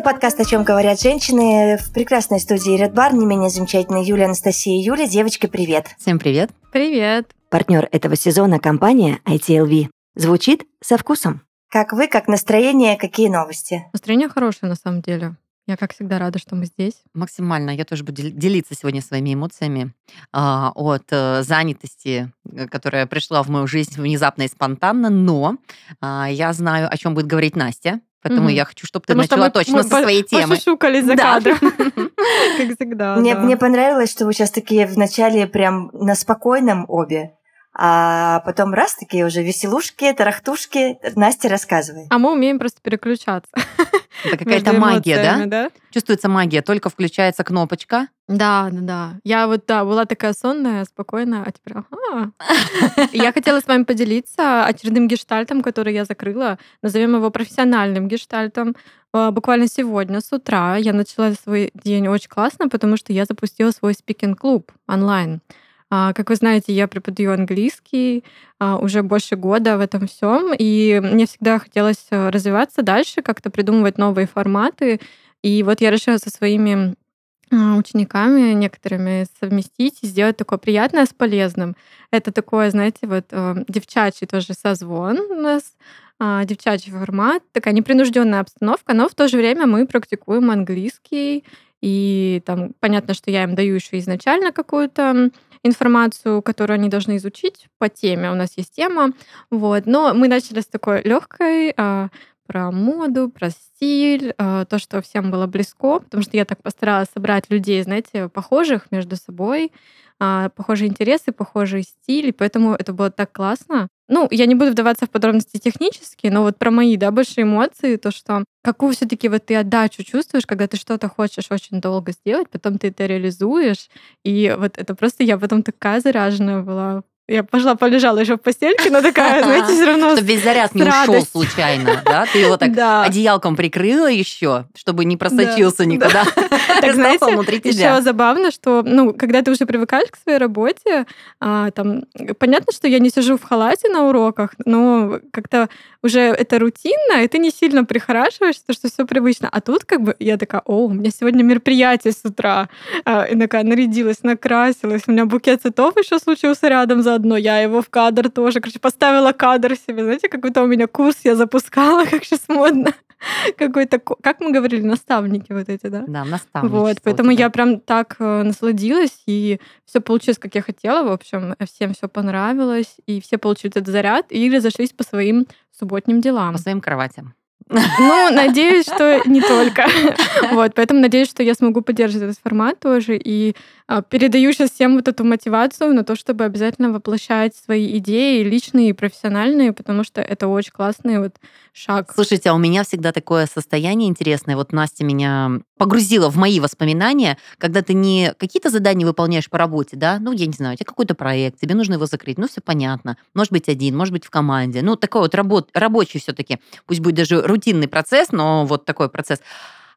Это подкаст «О чем говорят женщины» в прекрасной студии Red Bar, не менее замечательная Юлия, Анастасия и Юля. Девочки, привет! Всем привет! Привет! Партнер этого сезона – компания ITLV. Звучит со вкусом. Как вы, как настроение, какие новости? Настроение хорошее, на самом деле. Я, как всегда, рада, что мы здесь. Максимально. Я тоже буду делиться сегодня своими эмоциями а, от э, занятости, э, которая пришла в мою жизнь внезапно и спонтанно, но а, я знаю, о чем будет говорить Настя. Поэтому угу. я хочу, чтобы ты Потому начала мы, точно мы со своей темы. Пошушукались за да. кадром. Как всегда. Мне, мне понравилось, что вы сейчас такие вначале прям на спокойном обе, а потом раз такие уже веселушки, тарахтушки. Настя, рассказывай. А мы умеем просто переключаться. Это какая-то магия, да? да? Чувствуется магия, только включается кнопочка. Да, да, да. Я вот, да, была такая сонная, спокойная, а теперь, ага. Я хотела с вами поделиться очередным гештальтом, который я закрыла. Назовем его профессиональным гештальтом. А, буквально сегодня с утра я начала свой день очень классно, потому что я запустила свой спикинг-клуб онлайн. А, как вы знаете, я преподаю английский а, уже больше года в этом всем, и мне всегда хотелось э, развиваться дальше, как-то придумывать новые форматы. И вот я решила со своими а, учениками некоторыми совместить и сделать такое приятное с полезным. Это такое, знаете, вот девчачий тоже созвон у нас, девчачий формат, такая непринужденная обстановка, но в то же время мы практикуем английский, и там понятно, что я им даю еще изначально какую-то информацию, которую они должны изучить по теме. У нас есть тема. Вот. Но мы начали с такой легкой а, про моду, про стиль, а, то, что всем было близко, потому что я так постаралась собрать людей, знаете, похожих между собой, а, похожие интересы, похожий стиль, и поэтому это было так классно. Ну, я не буду вдаваться в подробности технические, но вот про мои, да, большие эмоции, то, что какую все таки вот ты отдачу чувствуешь, когда ты что-то хочешь очень долго сделать, потом ты это реализуешь, и вот это просто я потом такая заряженная была я пошла, полежала еще в постельке, но такая, знаете, все равно Чтобы весь заряд не ушел случайно, да? Ты его так одеялком прикрыла еще, чтобы не просочился никуда. Так, знаете, еще забавно, что, ну, когда ты уже привыкаешь к своей работе, а, там, понятно, что я не сижу в халате на уроках, но как-то уже это рутинно, и ты не сильно прихорашиваешься, что все привычно. А тут как бы я такая, о, у меня сегодня мероприятие с утра. А, и такая нарядилась, накрасилась, у меня букет цветов еще случился рядом за заодно я его в кадр тоже. Короче, поставила кадр себе. Знаете, какой-то у меня курс я запускала, как сейчас модно. Какой-то, как мы говорили, наставники вот эти, да? Да, наставники. Вот, поэтому я прям так э, насладилась, и все получилось, как я хотела. В общем, всем все понравилось, и все получили этот заряд, и разошлись по своим субботним делам. По своим кроватям. Ну, надеюсь, что не только. Вот, поэтому надеюсь, что я смогу поддерживать этот формат тоже и передаю сейчас всем вот эту мотивацию на то, чтобы обязательно воплощать свои идеи, личные и профессиональные, потому что это очень классный вот шаг. Слушайте, а у меня всегда такое состояние интересное. Вот Настя меня погрузила в мои воспоминания, когда ты не какие-то задания выполняешь по работе, да, ну, я не знаю, у тебя какой-то проект, тебе нужно его закрыть, ну, все понятно. Может быть, один, может быть, в команде. Ну, такой вот работ, рабочий все таки пусть будет даже рутинный процесс, но вот такой процесс.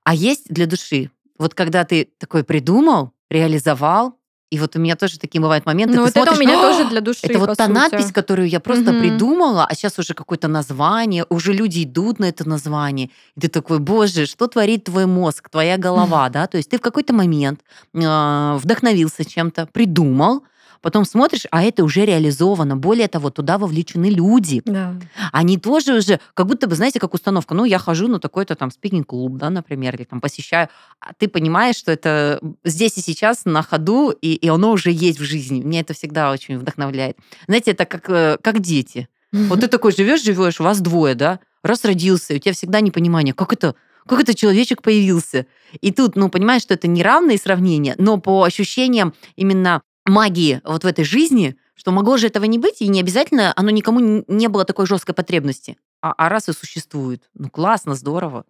А есть для души. Вот когда ты такой придумал, реализовал. И вот у меня тоже такие бывают моменты. Ну, вот смотришь, это у меня тоже для души. Это вот та сути. надпись, которую я просто угу. придумала, а сейчас уже какое-то название, уже люди идут на это название. И ты такой, боже, что творит твой мозг, твоя голова, да? То есть ты в какой-то момент э, вдохновился чем-то, придумал, Потом смотришь, а это уже реализовано. Более того, туда вовлечены люди. Да. Они тоже уже, как будто бы, знаете, как установка. Ну, я хожу на такой-то там спикинг-клуб, да, например, или там посещаю. А ты понимаешь, что это здесь и сейчас на ходу, и, и оно уже есть в жизни. Меня это всегда очень вдохновляет. Знаете, это как, э, как дети. Вот ты такой живешь, живешь, у вас двое, да, раз родился, у тебя всегда непонимание, как это, как это человечек появился. И тут, ну, понимаешь, что это неравные сравнения, но по ощущениям именно магии вот в этой жизни, что могло же этого не быть, и не обязательно оно никому не было такой жесткой потребности. А, а раз и существует. Ну, классно, здорово.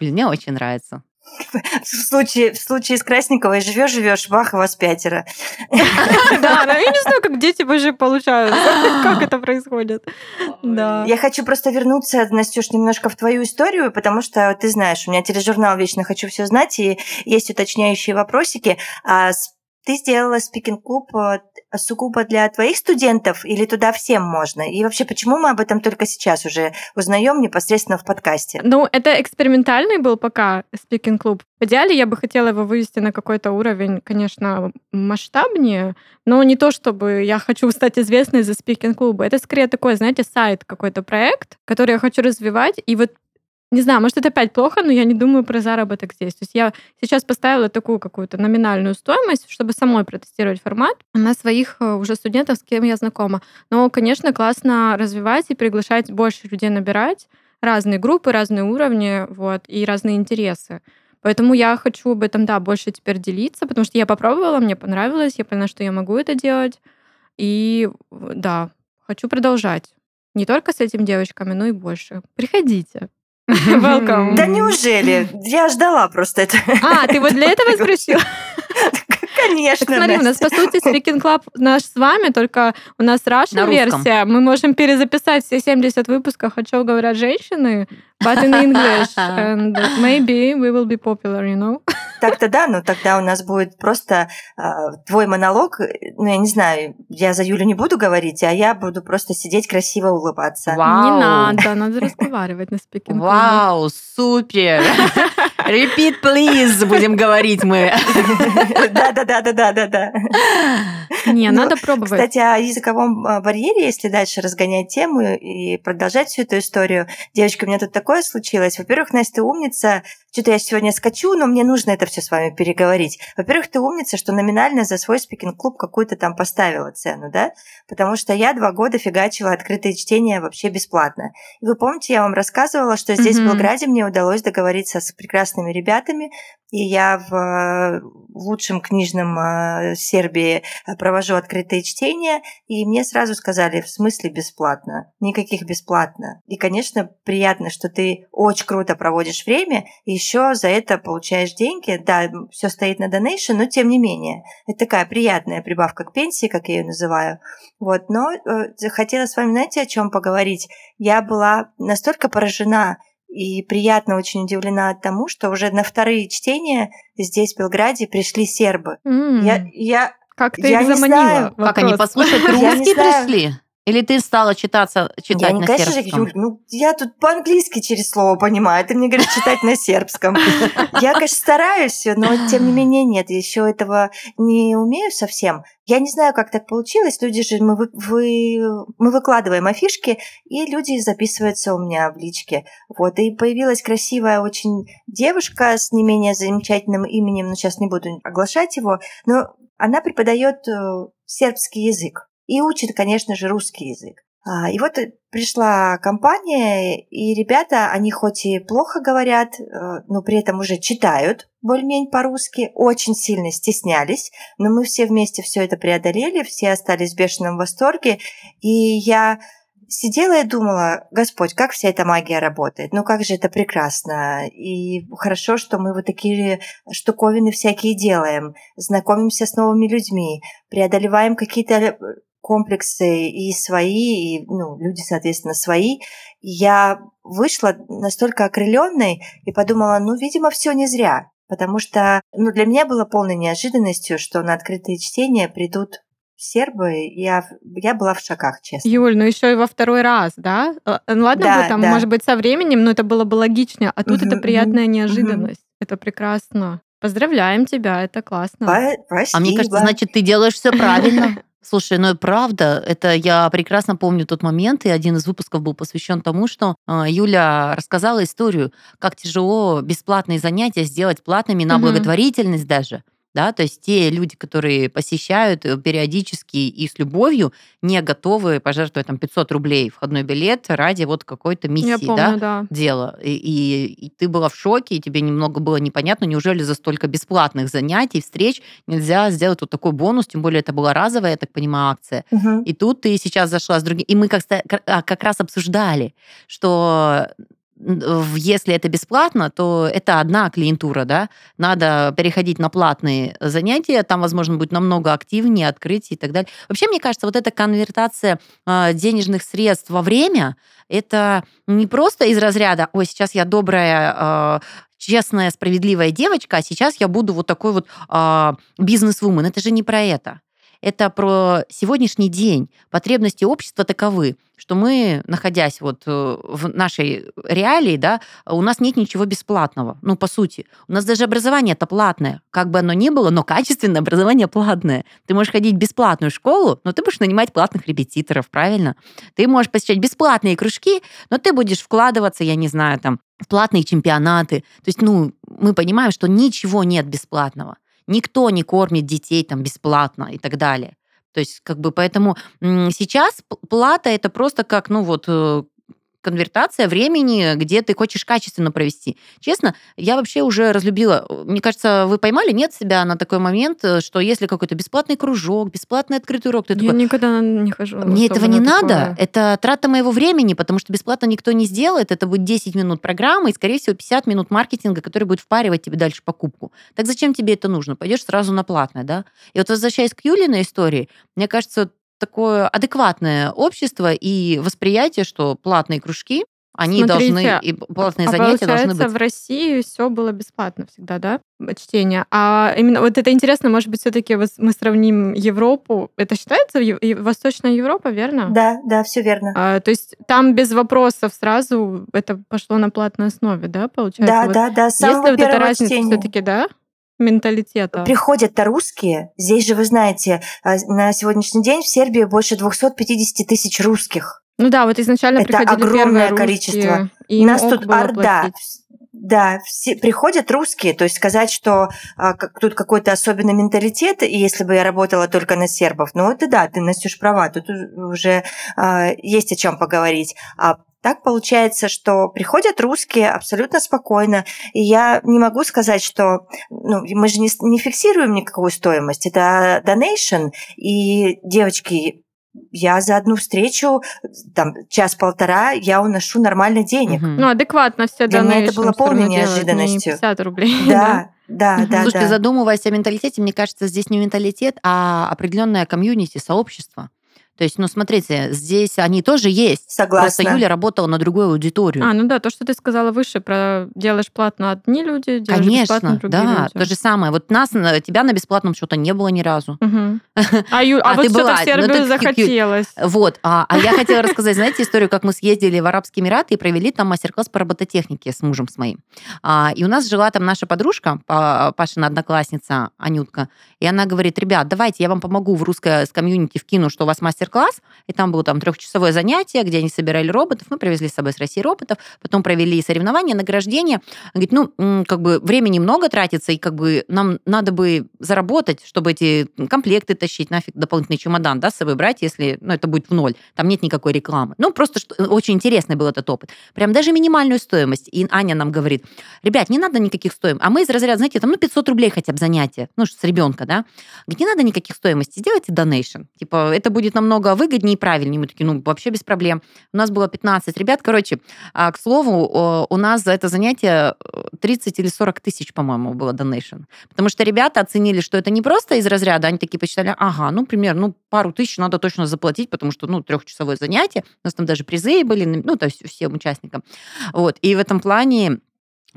Блин, мне очень нравится. В случае, в случае с Красниковой живешь, живешь, бах, вас пятеро. Да, я не знаю, как дети вообще получаются, как это происходит. Да. Я хочу просто вернуться, Настюш, немножко в твою историю, потому что ты знаешь, у меня тележурнал «Вечно хочу все знать», и есть уточняющие вопросики. А ты сделала спикинг-клуб э, сугубо для твоих студентов или туда всем можно? И вообще, почему мы об этом только сейчас уже узнаем непосредственно в подкасте? Ну, это экспериментальный был пока спикинг-клуб. В идеале я бы хотела его вывести на какой-то уровень, конечно, масштабнее, но не то, чтобы я хочу стать известной за спикинг-клубы. Это скорее такой, знаете, сайт, какой-то проект, который я хочу развивать. И вот не знаю, может, это опять плохо, но я не думаю про заработок здесь. То есть я сейчас поставила такую какую-то номинальную стоимость, чтобы самой протестировать формат на своих э, уже студентов, с кем я знакома. Но, конечно, классно развивать и приглашать больше людей набирать, разные группы, разные уровни, вот, и разные интересы. Поэтому я хочу об этом, да, больше теперь делиться, потому что я попробовала, мне понравилось, я поняла, что я могу это делать. И да, хочу продолжать. Не только с этими девочками, но и больше. Приходите. Welcome. Да неужели? Я ждала просто это. А, ты вот для этого спросил? Конечно. Так, смотри, у нас, по сути, Speaking Club наш с вами, только у нас Russian версия. Мы можем перезаписать все 70 выпусков «О чем говорят женщины», but in English. And maybe we will be popular, you know? Так-то да, но тогда у нас будет просто э, твой монолог. Ну, я не знаю, я за Юлю не буду говорить, а я буду просто сидеть красиво улыбаться. Вау. Не надо, надо разговаривать на спикинг. Вау, супер! Repeat, please, будем говорить мы. Да-да-да-да-да-да. Не, ну, надо пробовать. Кстати, о языковом а, барьере, если дальше разгонять тему и продолжать всю эту историю. Девочка, у меня тут такое случилось. Во-первых, Настя, умница. Что-то я сегодня скачу, но мне нужно это все с вами переговорить. Во-первых, ты умница, что номинально за свой спикинг-клуб какую-то там поставила цену, да? Потому что я два года фигачила открытое чтение вообще бесплатно. И вы помните, я вам рассказывала, что здесь mm-hmm. в Белграде мне удалось договориться с прекрасными ребятами, и я в э, лучшем книжном э, Сербии э, провожу открытые чтения, и мне сразу сказали, в смысле бесплатно? Никаких бесплатно. И, конечно, приятно, что ты очень круто проводишь время, и еще за это получаешь деньги. Да, все стоит на донейшн, но тем не менее. Это такая приятная прибавка к пенсии, как я ее называю. Вот, но хотела с вами, знаете, о чем поговорить? Я была настолько поражена и приятно очень удивлена тому, что уже на вторые чтения здесь, в Белграде, пришли сербы. Mm. Я, я, как ты я их заманила? Знаю. Как они послушать русский пришли? Или ты стала читаться, читать я, на конечно сербском? Же, Юль, ну, я тут по-английски через слово понимаю, ты мне говоришь читать на сербском. Я, конечно, стараюсь, но тем не менее нет, еще этого не умею совсем. Я не знаю, как так получилось. Люди же, мы, вы, вы, мы выкладываем афишки, и люди записываются у меня в личке. Вот, и появилась красивая очень девушка с не менее замечательным именем, но сейчас не буду оглашать его, но она преподает э, сербский язык и учит, конечно же, русский язык. А, и вот пришла компания, и ребята, они хоть и плохо говорят, э, но при этом уже читают более-менее по-русски, очень сильно стеснялись, но мы все вместе все это преодолели, все остались в бешеном восторге, и я сидела и думала, Господь, как вся эта магия работает, ну как же это прекрасно, и хорошо, что мы вот такие штуковины всякие делаем, знакомимся с новыми людьми, преодолеваем какие-то э, комплексы и свои, и ну, люди, соответственно, свои. Я вышла настолько окрыленной и подумала, ну, видимо, все не зря. Потому что ну, для меня было полной неожиданностью, что на открытые чтения придут сербы, я, я была в шоках, честно. Юль, ну еще и во второй раз, да? Э, ну ладно да, бы там, да. может быть, со временем, но это было бы логичнее. А тут угу, это приятная неожиданность. Угу. Это прекрасно. Поздравляем тебя, это классно. Спасибо. А мне кажется, значит, ты делаешь все правильно. Слушай, ну и правда, это я прекрасно помню тот момент, и один из выпусков был посвящен тому, что э, Юля рассказала историю, как тяжело бесплатные занятия сделать платными на угу. благотворительность даже да, то есть те люди, которые посещают э, периодически и с любовью, не готовы пожертвовать там 500 рублей входной билет ради вот какой-то миссии, помню, да, да, дела. И, и, и ты была в шоке, и тебе немного было непонятно, неужели за столько бесплатных занятий, встреч нельзя сделать вот такой бонус, тем более это была разовая, я так понимаю, акция. Угу. И тут ты сейчас зашла с другим, и мы как, а, как раз обсуждали, что если это бесплатно, то это одна клиентура, да, надо переходить на платные занятия, там, возможно, будет намного активнее, открытий и так далее. Вообще, мне кажется, вот эта конвертация а, денежных средств во время, это не просто из разряда, ой, сейчас я добрая, а, честная, справедливая девочка, а сейчас я буду вот такой вот бизнес-вумен. Это же не про это это про сегодняшний день. Потребности общества таковы, что мы, находясь вот э, в нашей реалии, да, у нас нет ничего бесплатного. Ну, по сути. У нас даже образование это платное. Как бы оно ни было, но качественное образование платное. Ты можешь ходить в бесплатную школу, но ты будешь нанимать платных репетиторов, правильно? Ты можешь посещать бесплатные кружки, но ты будешь вкладываться, я не знаю, там, в платные чемпионаты. То есть, ну, мы понимаем, что ничего нет бесплатного. Никто не кормит детей там бесплатно и так далее. То есть, как бы, поэтому сейчас плата это просто как, ну вот, э, конвертация времени, где ты хочешь качественно провести. Честно, я вообще уже разлюбила. Мне кажется, вы поймали, нет себя на такой момент, что если какой-то бесплатный кружок, бесплатный открытый урок, ты я такой... никогда не хожу. Мне этого не такое. надо. Это трата моего времени, потому что бесплатно никто не сделает. Это будет 10 минут программы и, скорее всего, 50 минут маркетинга, который будет впаривать тебе дальше покупку. Так зачем тебе это нужно? Пойдешь сразу на платное, да? И вот возвращаясь к Юлиной истории, мне кажется, такое адекватное общество и восприятие, что платные кружки, они Смотрите, должны, и платные а занятия должны получается, быть. в России все было бесплатно всегда, да, чтение. А именно вот это интересно, может быть, все-таки мы сравним Европу. Это считается Восточная Европа, верно? Да, да, все верно. А, то есть там без вопросов сразу это пошло на платной основе, да, получается? Да, Вот да, да, с Есть самого ли вот эта разница все-таки, да, менталитета? Приходят-то русские. Здесь же, вы знаете, а, на сегодняшний день в Сербии больше 250 тысяч русских. Ну да, вот изначально Это приходили огромное первые количество. русские, и нас тут орда. платить. Да, все, приходят русские, то есть сказать, что а, как, тут какой-то особенный менталитет, и если бы я работала только на сербов, ну это да, ты, Настюш, права, тут уже а, есть о чем поговорить. А так получается, что приходят русские абсолютно спокойно, и я не могу сказать, что ну, мы же не, не фиксируем никакую стоимость, это donation, и девочки, я за одну встречу, там, час-полтора, я уношу нормально денег. Ну, адекватно все Для меня это было полной делают, не неожиданностью. 50 рублей. Да, да, Мгм. да, Слушайте, да. задумываясь о менталитете, мне кажется, здесь не менталитет, а определенное комьюнити, сообщество. То есть, ну, смотрите, здесь они тоже есть. Согласна. Просто Юля работала на другую аудиторию. А, ну да, то, что ты сказала выше, про делаешь платно одни люди, делаешь бесплатно Конечно, другие да, люди. то же самое. Вот нас, на- тебя на бесплатном что-то не было ни разу. Мгм. А, Ю- а А вот что-то в ну, Сербию как- захотелось. Вот. А, а я хотела рассказать, знаете, историю, как мы съездили в Арабские Эмираты и провели там мастер-класс по робототехнике с мужем с моим. А, и у нас жила там наша подружка, Па- Пашина одноклассница Анютка, и она говорит, ребят, давайте я вам помогу в русское с комьюнити вкину, что у вас мастер-класс, и там было там трехчасовое занятие, где они собирали роботов, мы привезли с собой с России роботов, потом провели соревнования, награждение. Она говорит, ну, как бы времени много тратится, и как бы нам надо бы заработать, чтобы эти комплекты тащить, нафиг дополнительный чемодан, да, с собой брать, если, ну, это будет в ноль, там нет никакой рекламы. Ну, просто что, очень интересный был этот опыт. Прям даже минимальную стоимость. И Аня нам говорит, ребят, не надо никаких стоимостей. А мы из разряда, знаете, там, ну, 500 рублей хотя бы занятие, ну, с ребенка, да. Говорит, не надо никаких стоимостей, сделайте donation. Типа, это будет намного выгоднее и правильнее. Мы такие, ну, вообще без проблем. У нас было 15 ребят. Короче, а, к слову, у нас за это занятие э, 30 или 40 тысяч, по-моему, было donation. Потому что ребята оценили, что это не просто из разряда, они такие посчитали, ага, ну, примерно, ну, пару тысяч надо точно заплатить, потому что, ну, трехчасовое занятие, у нас там даже призы были, ну, то есть всем участникам. Вот, и в этом плане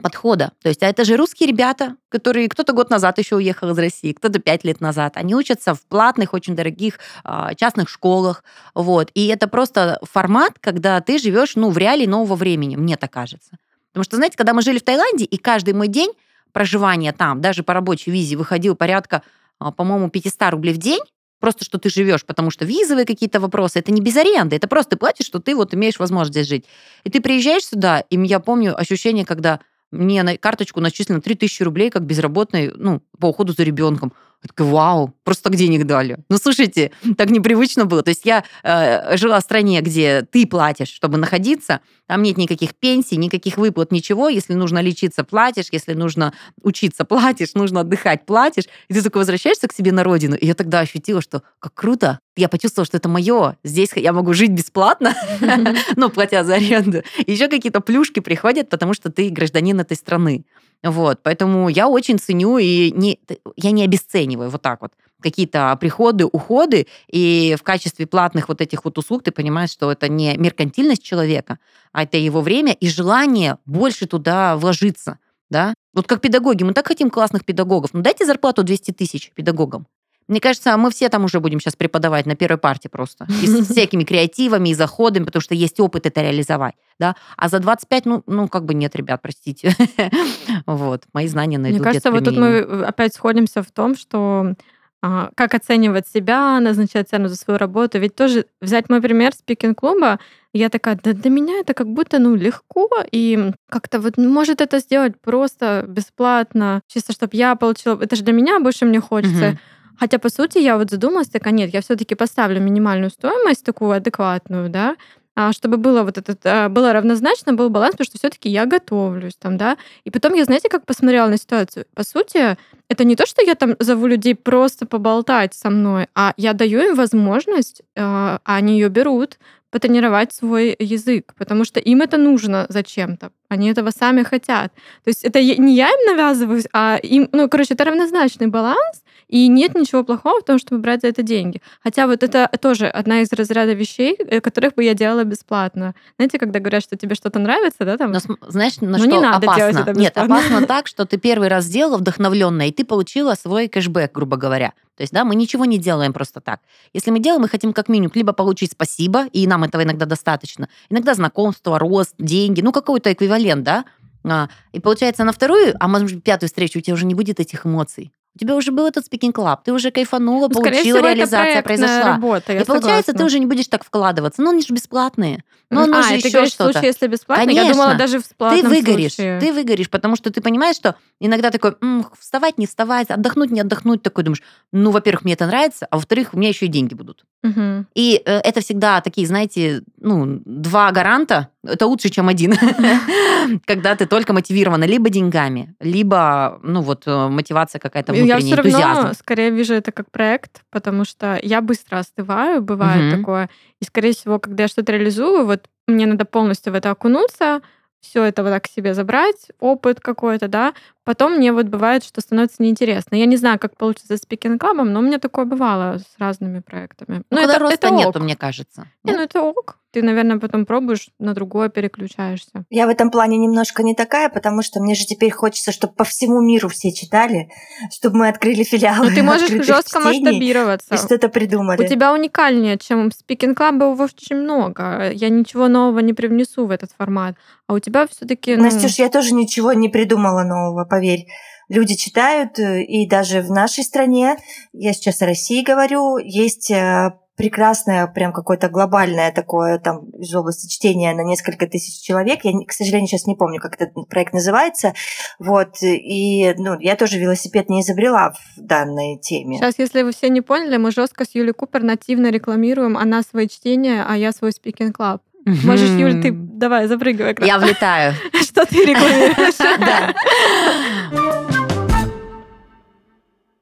подхода. То есть, а это же русские ребята, которые кто-то год назад еще уехал из России, кто-то пять лет назад. Они учатся в платных, очень дорогих а, частных школах. Вот. И это просто формат, когда ты живешь ну, в реалии нового времени, мне так кажется. Потому что, знаете, когда мы жили в Таиланде, и каждый мой день проживания там, даже по рабочей визе, выходил порядка, а, по-моему, 500 рублей в день, просто что ты живешь, потому что визовые какие-то вопросы, это не без аренды, это просто ты платишь, что ты вот имеешь возможность здесь жить. И ты приезжаешь сюда, и я помню ощущение, когда мне на карточку начислено 3000 рублей как безработной, ну, по уходу за ребенком. Я такая, вау, просто так денег дали. Ну, слушайте, так непривычно было. То есть я э, жила в стране, где ты платишь, чтобы находиться, Там нет никаких пенсий, никаких выплат, ничего. Если нужно лечиться, платишь. Если нужно учиться, платишь. Нужно отдыхать, платишь. И ты только возвращаешься к себе на родину. И я тогда ощутила, что как круто. Я почувствовала, что это мое. Здесь я могу жить бесплатно, ну, платя за аренду. Еще какие-то плюшки приходят, потому что ты гражданин этой страны. Вот, поэтому я очень ценю и не, я не обесцениваю вот так вот какие-то приходы, уходы, и в качестве платных вот этих вот услуг ты понимаешь, что это не меркантильность человека, а это его время и желание больше туда вложиться, да. Вот как педагоги, мы так хотим классных педагогов, ну дайте зарплату 200 тысяч педагогам. Мне кажется, мы все там уже будем сейчас преподавать на первой парте просто. И с всякими креативами и заходами, потому что есть опыт это реализовать. Да? А за 25, ну, ну, как бы нет, ребят, простите. вот, мои знания найдут Мне кажется, вот тут мы опять сходимся в том, что как оценивать себя, назначать цену за свою работу. Ведь тоже взять мой пример спикинг-клуба, я такая, да для меня это как будто ну легко, и как-то вот может это сделать просто бесплатно, чисто чтобы я получила... Это же для меня больше мне хочется. Угу. Хотя, по сути, я вот задумалась, так, а нет, я все таки поставлю минимальную стоимость, такую адекватную, да, а, чтобы было вот этот, а, было равнозначно, был баланс, потому что все таки я готовлюсь там, да. И потом я, знаете, как посмотрела на ситуацию? По сути, это не то, что я там зову людей просто поболтать со мной, а я даю им возможность, а они ее берут, потренировать свой язык, потому что им это нужно зачем-то. Они этого сами хотят. То есть это не я им навязываюсь, а им, ну, короче, это равнозначный баланс, и нет ничего плохого в том, чтобы брать за это деньги. Хотя вот это тоже одна из разряда вещей, э, которых бы я делала бесплатно. Знаете, когда говорят, что тебе что-то нравится, да, там. Но, знаешь, на Но что не надо опасно? Делать это Нет, опасно так, что ты первый раз сделала вдохновленное, и ты получила свой кэшбэк, грубо говоря. То есть, да, мы ничего не делаем просто так. Если мы делаем, мы хотим как минимум либо получить спасибо, и нам этого иногда достаточно, иногда знакомство, рост, деньги, ну какой-то эквивалент, да. А, и получается на вторую, а может быть пятую встречу у тебя уже не будет этих эмоций. У тебя уже был этот спикинг клаб, ты уже кайфанула, ну, получила, реализация произошла. Работа, и получается, согласна. ты уже не будешь так вкладываться. Ну, они же бесплатные. Ну, а, же еще что-то. в случае, если бесплатно, Конечно. я думала, даже в Ты выгоришь, случае. ты выгоришь, потому что ты понимаешь, что иногда такой, М, вставать, не вставать, отдохнуть, не отдохнуть, такой думаешь, ну, во-первых, мне это нравится, а во-вторых, у меня еще и деньги будут. Угу. И э, это всегда такие, знаете, ну, два гаранта, это лучше, чем один. Когда ты только мотивирована либо деньгами, либо, ну, вот, э, мотивация какая-то внутренняя, я энтузиазм. скорее вижу это как проект, потому что я быстро остываю, бывает Мгм. такое. И, скорее всего, когда я что-то реализую, вот мне надо полностью в это окунуться, все это вот так себе забрать, опыт какой-то, да. Потом мне вот бывает, что становится неинтересно. Я не знаю, как получится с Speaking Club, но у меня такое бывало с разными проектами. Ну, Ну, когда это, роста это нету, ок. мне кажется. Не, ну это ок. Ты, наверное, потом пробуешь, на другое переключаешься. Я в этом плане немножко не такая, потому что мне же теперь хочется, чтобы по всему миру все читали, чтобы мы открыли филиалы. Но ты можешь жестко масштабироваться. И что-то придумали. У тебя уникальнее, чем Speaking Club очень много. Я ничего нового не привнесу в этот формат. А у тебя все-таки. Ну... Настюш, я тоже ничего не придумала нового, поверь. Люди читают, э, и даже в нашей стране, я сейчас о России говорю, есть э, прекрасное, прям какое-то глобальное такое там из области чтения на несколько тысяч человек. Я, к сожалению, сейчас не помню, как этот проект называется. Вот. И ну, я тоже велосипед не изобрела в данной теме. Сейчас, если вы все не поняли, мы жестко с Юлей Купер нативно рекламируем она свои чтения, а я свой Speaking Можешь, Юль, ты давай, запрыгивай. Я влетаю. Что ты рекламируешь? Да.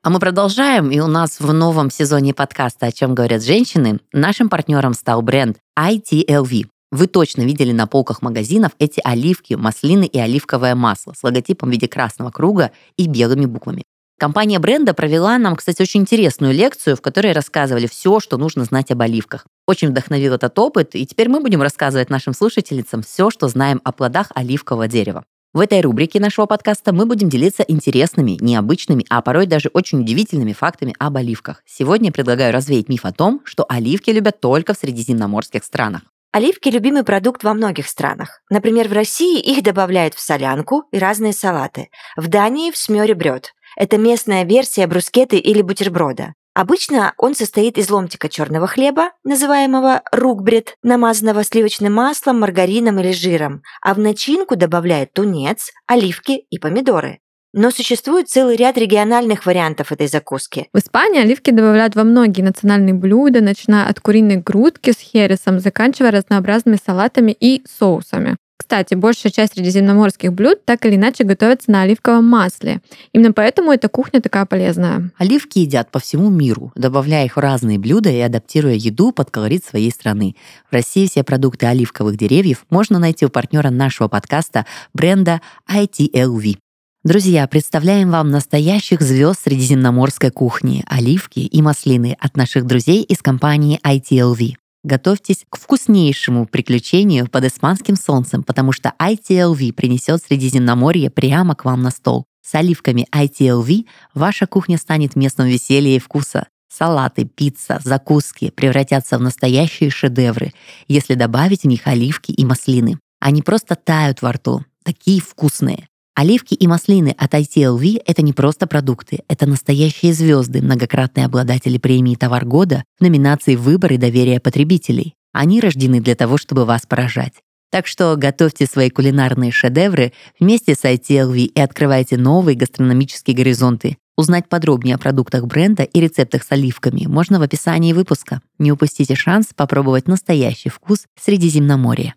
А мы продолжаем, и у нас в новом сезоне подкаста «О чем говорят женщины» нашим партнером стал бренд ITLV. Вы точно видели на полках магазинов эти оливки, маслины и оливковое масло с логотипом в виде красного круга и белыми буквами. Компания бренда провела нам, кстати, очень интересную лекцию, в которой рассказывали все, что нужно знать об оливках. Очень вдохновил этот опыт, и теперь мы будем рассказывать нашим слушательницам все, что знаем о плодах оливкового дерева. В этой рубрике нашего подкаста мы будем делиться интересными, необычными, а порой даже очень удивительными фактами об оливках. Сегодня я предлагаю развеять миф о том, что оливки любят только в средиземноморских странах. Оливки – любимый продукт во многих странах. Например, в России их добавляют в солянку и разные салаты. В Дании – в смёре брёд. Это местная версия брускеты или бутерброда. Обычно он состоит из ломтика черного хлеба, называемого рукбред, намазанного сливочным маслом, маргарином или жиром, а в начинку добавляют тунец, оливки и помидоры. Но существует целый ряд региональных вариантов этой закуски. В Испании оливки добавляют во многие национальные блюда, начиная от куриной грудки с хересом, заканчивая разнообразными салатами и соусами. Кстати, большая часть средиземноморских блюд так или иначе готовится на оливковом масле. Именно поэтому эта кухня такая полезная. Оливки едят по всему миру, добавляя их в разные блюда и адаптируя еду под колорит своей страны. В России все продукты оливковых деревьев можно найти у партнера нашего подкаста бренда ITLV. Друзья, представляем вам настоящих звезд средиземноморской кухни – оливки и маслины от наших друзей из компании ITLV. Готовьтесь к вкуснейшему приключению под испанским солнцем, потому что ITLV принесет Средиземноморье прямо к вам на стол. С оливками ITLV ваша кухня станет местом веселья и вкуса. Салаты, пицца, закуски превратятся в настоящие шедевры, если добавить в них оливки и маслины. Они просто тают во рту, такие вкусные. Оливки и маслины от ITLV — это не просто продукты, это настоящие звезды, многократные обладатели премии «Товар года» в номинации «Выбор и доверие потребителей». Они рождены для того, чтобы вас поражать. Так что готовьте свои кулинарные шедевры вместе с ITLV и открывайте новые гастрономические горизонты. Узнать подробнее о продуктах бренда и рецептах с оливками можно в описании выпуска. Не упустите шанс попробовать настоящий вкус Средиземноморья.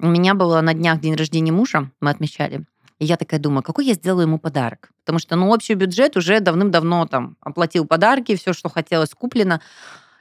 У меня было на днях день рождения мужа, мы отмечали. И я такая думаю, какой я сделаю ему подарок? Потому что, ну, общий бюджет уже давным-давно там оплатил подарки, все, что хотелось, куплено.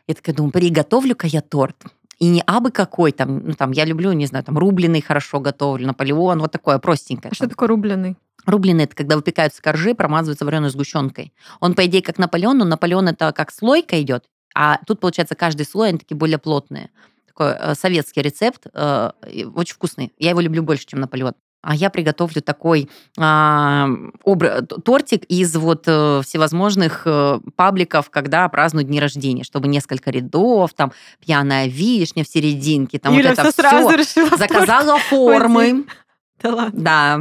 Я такая думаю, приготовлю-ка я торт. И не абы какой, там, ну, там, я люблю, не знаю, там, рубленый хорошо готовлю, Наполеон, вот такое простенькое. А что такое рубленый? Рубленый – это когда выпекаются коржи, промазываются вареной сгущенкой. Он, по идее, как Наполеон, но Наполеон – это как слойка идет, а тут, получается, каждый слой, они такие более плотные такой э, советский рецепт, э, очень вкусный. Я его люблю больше, чем Наполеон. А я приготовлю такой а, обра- тортик из вот э, всевозможных э, пабликов, когда празднуют дни рождения, чтобы несколько рядов, там пьяная вишня в серединке, там Юля вот это все все. решила Заказала формы, Да ладно. да,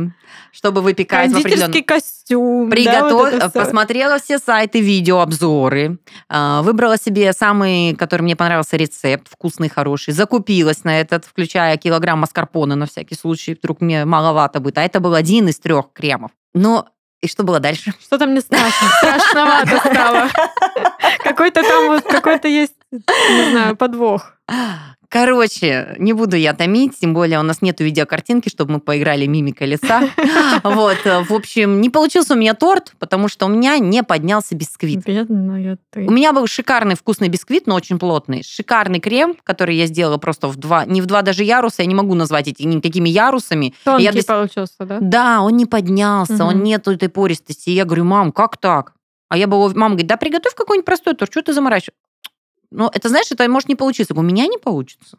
чтобы выпекать в определенном... Костюм. да, Приготов... вот это всё. Посмотрела все сайты, видеообзоры, а, выбрала себе самый, который мне понравился рецепт, вкусный, хороший, закупилась на этот, включая килограмм маскарпоне на всякий случай, вдруг мне маловато будет. А это был один из трех кремов. Но и что было дальше? Что-то мне страшно. Страшновато стало. Какой-то там вот, какой-то есть, не знаю, подвох. Короче, не буду я томить, тем более у нас нету видеокартинки, чтобы мы поиграли мимикой лица. Вот, э, в общем, не получился у меня торт, потому что у меня не поднялся бисквит. Бедная ты. У меня был шикарный вкусный бисквит, но очень плотный. Шикарный крем, который я сделала просто в два, не в два даже яруса, я не могу назвать эти никакими ярусами. Тонкий Я получился, да? Да, он не поднялся, он Мгм. нету этой пористости. И я говорю, мам, как так? А я была, мама говорит, да приготовь какой-нибудь простой торт, что ты заморачиваешь? Ну, это, знаешь, это может не получиться. У меня не получится.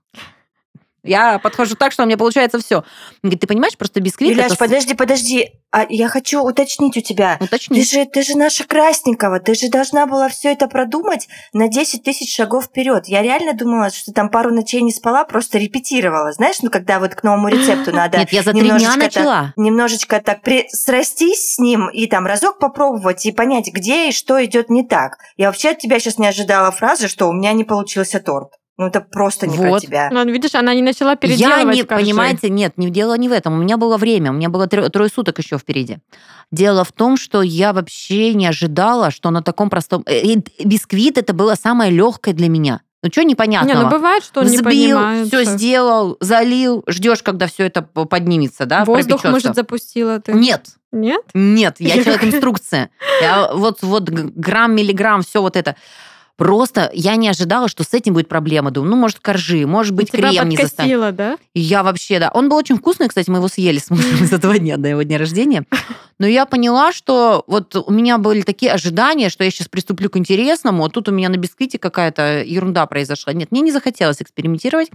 Я подхожу так, что у меня получается все. Говорит, ты понимаешь, просто бисквит... Юляш, это подожди, подожди. А я хочу уточнить у тебя. Уточни. Ты же, ты же наша Красникова, ты же должна была все это продумать на 10 тысяч шагов вперед. Я реально думала, что там пару ночей не спала, просто репетировала. Знаешь, ну когда вот к новому рецепту надо Нет, я за три дня немножечко так- начала. немножечко так при... срастись с ним и там разок попробовать и понять, где и что идет не так. Я вообще от тебя сейчас не ожидала фразы, что у меня не получился торт. Ну это просто не про Вот. тебя. Ну, видишь, она не начала Я переделывать не, коржи. понимаете, нет, не дело не в этом. У меня было время, у меня было трё- трое суток еще впереди. Дело в том, что я вообще не ожидала, что на таком простом... э, и бисквит это было самое легкое для меня. Ну что Не, непонятного? ну бывает, что он не Взбил, понимает. все сделал, залил, ждешь, когда все это поднимется, да, Воздух, может, запустила ты. Нет, Нет? нет, я Я человек инструкция. Я вот, вот грамм, миллиграмм, все вот это. Просто я не ожидала, что с этим будет проблема. Думаю, ну, может, коржи, может быть, Тебя крем не застанет. да? И Я вообще, да. Он был очень вкусный, кстати, мы его съели с мужем за два дня до его дня рождения. Но я поняла, что вот у меня были такие ожидания, что я сейчас приступлю к интересному, а тут у меня на бисквите какая-то ерунда произошла. Нет, мне не захотелось экспериментировать.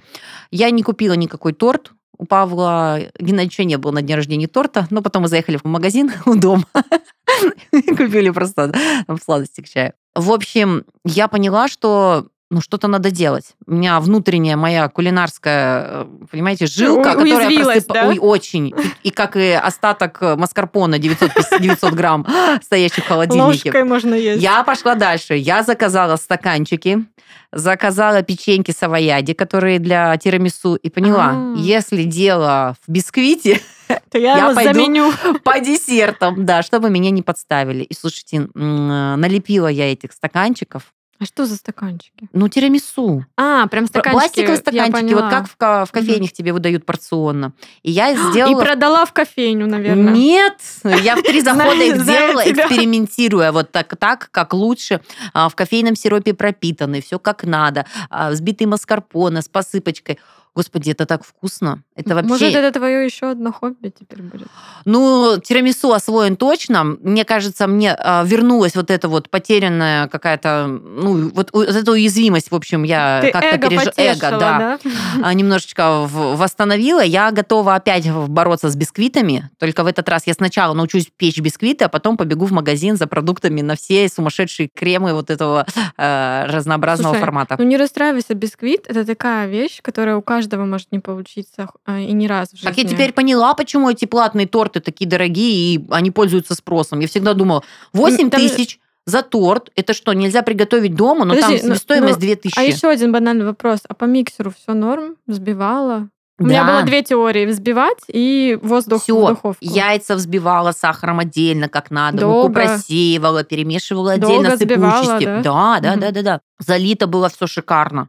Я не купила никакой торт. У Павла Геннадьевича не было на дне рождения торта, но потом мы заехали в магазин у дома купили просто там сладости к чаю. В общем, я поняла, что ну, что-то надо делать. У меня внутренняя моя кулинарская, э, понимаете, жилка, У- которая просыпа- да? Ой, очень. И, и как и остаток э, маскарпоне 900, 900 грамм, стоящих в холодильнике. Ложкой можно есть. Я пошла дальше. Я заказала стаканчики, заказала печеньки савояди, которые для тирамису, и поняла, А. если дело в бисквите, То я, я пойду заменю. по десертам, да, чтобы меня не подставили. И слушайте, налепила я этих стаканчиков. А что за стаканчики? Ну, тирамису. А, прям стаканчики. Пластиковые стаканчики, вот как в, в кофейнях тебе выдают порционно. И я сделала... И продала в кофейню, наверное. Нет, я в три захода их тебя. экспериментируя вот так, так, как лучше, а, в кофейном сиропе пропитанный, все как надо, а, взбитый маскарпоне с посыпочкой. Господи, это так вкусно. Это вообще... Может, это твое еще одно хобби теперь будет? Ну, тирамису освоен точно. Мне кажется, мне а, вернулась вот эта вот потерянная какая-то, ну, вот вот эта уязвимость, в общем, я как-то эго переж- потешила, Эго, да. да? а, немножечко восстановила. Я готова опять бороться с бисквитами. Только в этот раз я сначала научусь печь бисквиты, а потом побегу в магазин за продуктами на все сумасшедшие кремы вот этого э, разнообразного Слушай, формата. Ну не расстраивайся, бисквит это такая вещь, которая у каждого может не получиться а, и не раз в жизни. Так я теперь поняла, почему эти платные торты такие дорогие, и они пользуются спросом. Я всегда думала, 8 там тысяч за торт, это что, нельзя приготовить дома? Но Подожди, там ну- себестоимость ну, 2000. А еще один банальный вопрос. А по миксеру все норм? Взбивала? У Да. меня было две теории. Взбивать и воздух в Все, духовку. яйца взбивала сахаром отдельно, как надо, муку Долго. просеивала, перемешивала Долго отдельно взбивала, сыпучести. да? Да, да, Мгм. да, да, да. Залито было все шикарно.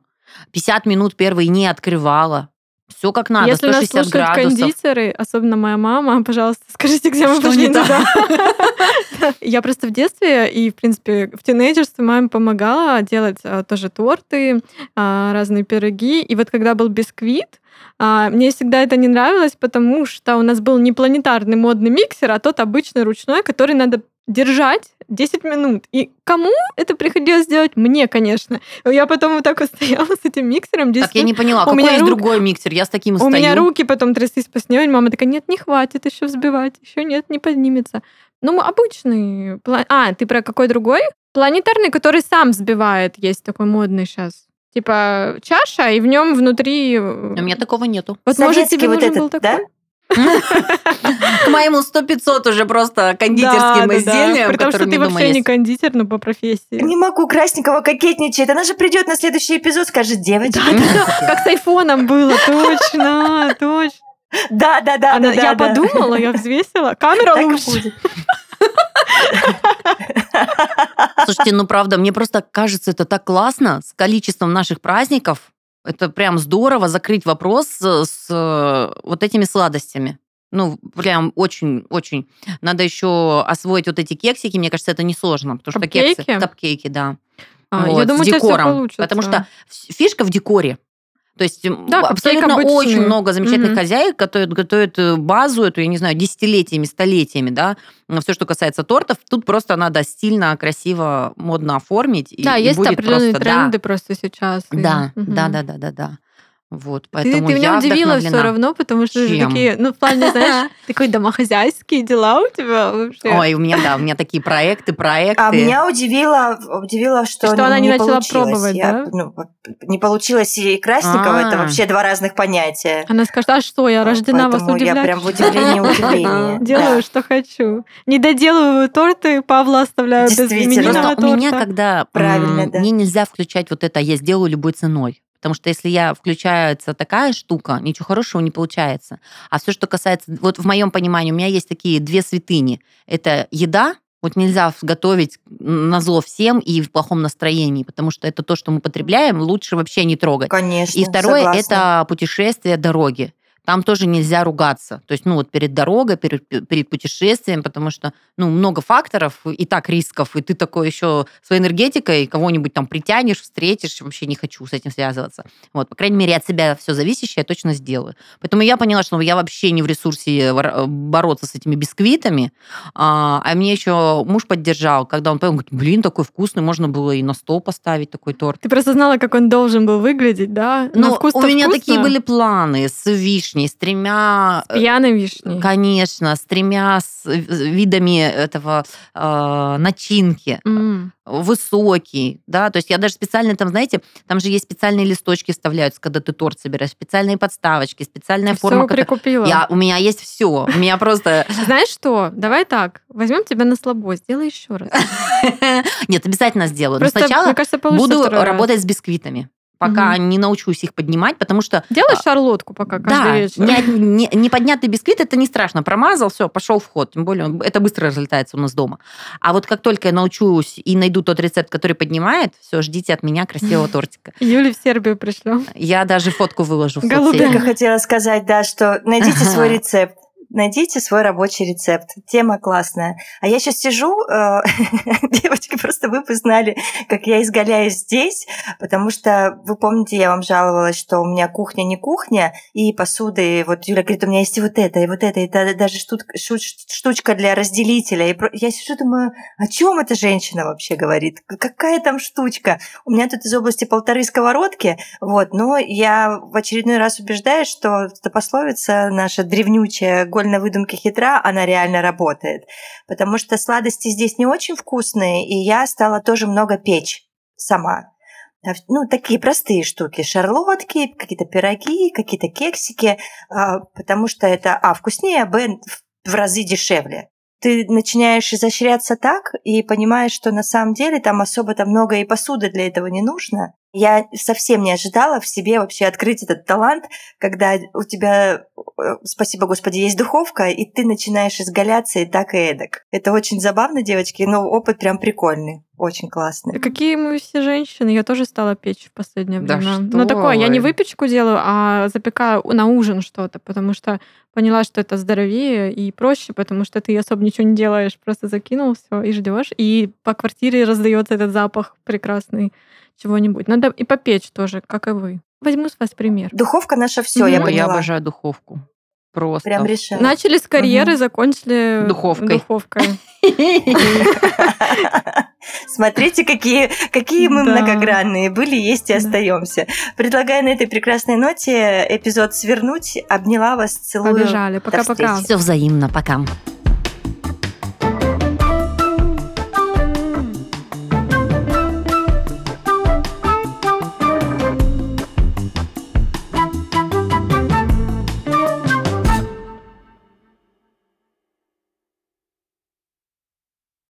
50 минут первые не открывала. Все как надо, Если нас 160 слушают градусов. кондитеры, особенно моя мама, пожалуйста, скажите, где мы Что пошли не туда. Я просто в детстве и, в принципе, в тинейджерстве маме помогала делать а, тоже торты, а, разные пироги. И вот когда был бисквит, а, мне всегда это не нравилось, потому что у нас был не планетарный модный миксер, а тот обычный ручной, который надо держать 10 минут. И кому это приходилось делать? Мне, конечно. Я потом вот так вот стояла с этим миксером 10 Так я не поняла, У какой меня есть рук- другой миксер? Я с таким у стою. меня руки потом тряслись по снегу, мама такая, нет, не хватит еще взбивать, еще нет, не поднимется. Ну, обычный. пла- А, ты про какой другой? Планетарный, который сам взбивает, есть такой модный сейчас. Типа чаша, и в нем внутри... У меня такого нету. Вот может Советский тебе вот нужен этот, был да? К моему 100-500 уже просто кондитерским Да, да, да. изделиям, При том, что ты вообще не кондитер, но по профессии. Не могу, Красникова кокетничает. Она же придет на следующий эпизод, скажет, девочки. Да-да-да, Как с айфоном было, точно, точно. Да, да, да, Она- да, Я да, да. подумала, я взвесила. Камера Так лучше. будет. Слушайте, ну правда, мне просто кажется, это так классно с количеством наших праздников. Это прям здорово закрыть вопрос с, с, э, вот этими сладостями. Ну, прям очень-очень. Надо еще освоить вот эти кексики. Мне кажется, это несложно. Потому что кексы... Капкейки? Капкейки, да. А, Вот, Я думаю, с декором. получится. Потому что фишка в декоре. То есть Да, абсолютно очень много замечательных Мгм. хозяек, которые готовят э, базу эту, я не знаю, десятилетиями, столетиями, да, все, что касается тортов. Тут просто надо стильно, красиво, модно оформить. и- Да, и есть будет определенные просто, да. тренды просто сейчас. и- Да, Мгм. да, да, да, да, да. Вот, Ты, поэтому ты меня я удивила все равно, потому что же Чем? такие, ну, в плане, знаешь, такой домохозяйские дела у тебя вообще. Ой, у меня, да, у меня такие проекты, проекты. А меня удивило, удивило, что, Что она не начала получилось. пробовать, Я, да? ну, не получилось и Красникова, это А. вообще два разных понятия. Она скажет, а что, я рождена вас Поэтому я удивлять? прям в удивлении удивление. Делаю, что хочу. Не доделываю торты, Павла оставляю без Просто у меня, когда Правильно, да. мне нельзя включать вот это «я сделаю любой ценой». Потому что если я включается такая штука, ничего хорошего не получается. А все, что касается, вот в моем понимании, у меня есть такие две святыни. Это еда, вот нельзя готовить на зло всем и в плохом настроении, потому что это то, что мы потребляем, лучше вообще не трогать. Конечно, И второе согласна. это путешествие, дороги. Там тоже нельзя ругаться. То есть, ну вот перед дорогой, перед, перед путешествием, потому что, ну, много факторов и так рисков, и ты такой еще своей энергетикой кого-нибудь там притянешь, встретишь, вообще не хочу с этим связываться. Вот, по крайней мере, от себя все зависящее я точно сделаю. Поэтому я поняла, что я вообще не в ресурсе вор- бороться с этими бисквитами, а, а мне еще муж поддержал, когда он понял, говорит, блин, такой вкусный, можно было и на стол поставить такой торт. Ты просто знала, как он должен был выглядеть, да? На Ну, вкус-то у меня вкусно. такие были планы с вишней, вишней, с тремя... С пьяной вишней. Конечно, с тремя с- видами этого э, начинки. М. Высокий, да, то есть я даже специально там, знаете, там же есть специальные листочки вставляются, когда ты торт собираешь, специальные подставочки, специальная Ты форма. которая- прикупила. Я, у меня есть все. У меня просто... Знаешь что? Давай так. Возьмем тебя на слабо, сделай еще раз. Нет, обязательно сделаю. Но сначала мне кажется, получится буду работать с бисквитами, пока не научусь их поднимать, потому что Делай а, шарлотку пока каждый да, вечер. не, не- неподнятый бисквит это не страшно. Промазал, все, пошел в ход. Тем более это быстро разлетается у нас дома. А вот как только я научусь и найду тот рецепт, который поднимает, все, ждите от меня красивого тортика. Юли в Сербию пришлем. Я даже фотку выложу в Голубя. соцсети. Хотела сказать, да, что найдите свой рецепт. Найдите свой рабочий рецепт. Тема классная. А я сейчас сижу, э, девочки, просто вы бы знали, как я изгаляюсь здесь, потому что, вы помните, я вам жаловалась, что у меня кухня не кухня, и посуды, вот Юля говорит, у меня есть и вот это, и вот это, и даже штучка для разделителя. И я сижу, думаю, о чем эта женщина вообще говорит? Какая там штучка? У меня тут из области полторы сковородки, вот, но я в очередной раз убеждаюсь, что эта пословица наша древнючая «голь на выдумке хитра», она реально работает. Потому что сладости здесь не очень вкусные, и я стала тоже много печь сама. Да, Ну, такие простые штуки. Шарлотки, какие-то пироги, какие-то кексики, а, потому что это, а, вкуснее, а, б, в разы дешевле. Ты начинаешь изощряться так и понимаешь, что на самом деле там особо-то много и посуды для этого не нужно. Я совсем не ожидала в себе вообще открыть этот талант, когда у тебя, э, спасибо Господи, есть духовка, и ты начинаешь изгаляться и так и эдак. Это очень забавно, девочки, но опыт прям прикольный, очень классный. Какие мы все женщины. Я тоже стала печь в последнее Да время. что Ну, такое, я не вы. выпечку делаю, а запекаю на ужин что-то, потому что поняла, что это здоровее и проще, потому что ты особо ничего не делаешь, просто закинул все и ждешь, и по квартире раздается этот запах прекрасный чего-нибудь. Надо и попечь тоже, как и вы. Возьму с вас пример. Духовка наша все, я. Ой, я поняла. обожаю духовку. Просто. Прям решаю. Начали с карьеры, Мгм. закончили Духовкой. духовкой. Смотрите, какие, какие мы Да. многогранные были, есть и Да. остаемся. Предлагаю на этой прекрасной ноте эпизод свернуть. Обняла вас, целую. Побежали. Пока-пока. Все взаимно. Пока.